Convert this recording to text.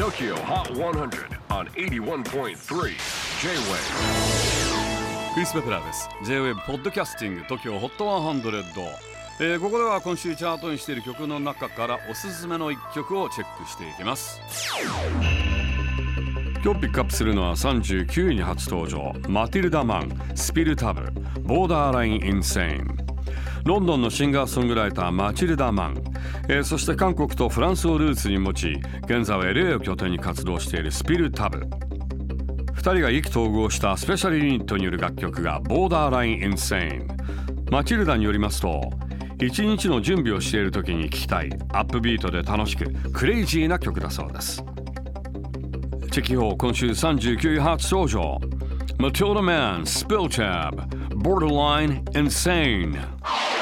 TOKYO HOT 100 on 81.3 J-WAVE クリス・ベプラーです。J-WAVE ポッドキャスティング TOKYO HOT 100、えーここでは今週チャートにしている曲の中からおすすめの一曲をチェックしていきます。今日ピックアップするのは39位に初登場。マティルダ・マンスピルタブボーダーライン・インセインロンドンのシンガーソングライターマチルダ・マン、えーそして韓国とフランスをルーツに持ち現在は LA を拠点に活動しているスピルタブ。2人が意気投合したスペシャルユニットによる楽曲がボーダーライン・インセインマチルダによりますと一日の準備をしている時に聴きたいアップビートで楽しくクレイジーな曲だそうです。チェキホー今週39位初登場。Matilda Man Spill Tab Borderline Insane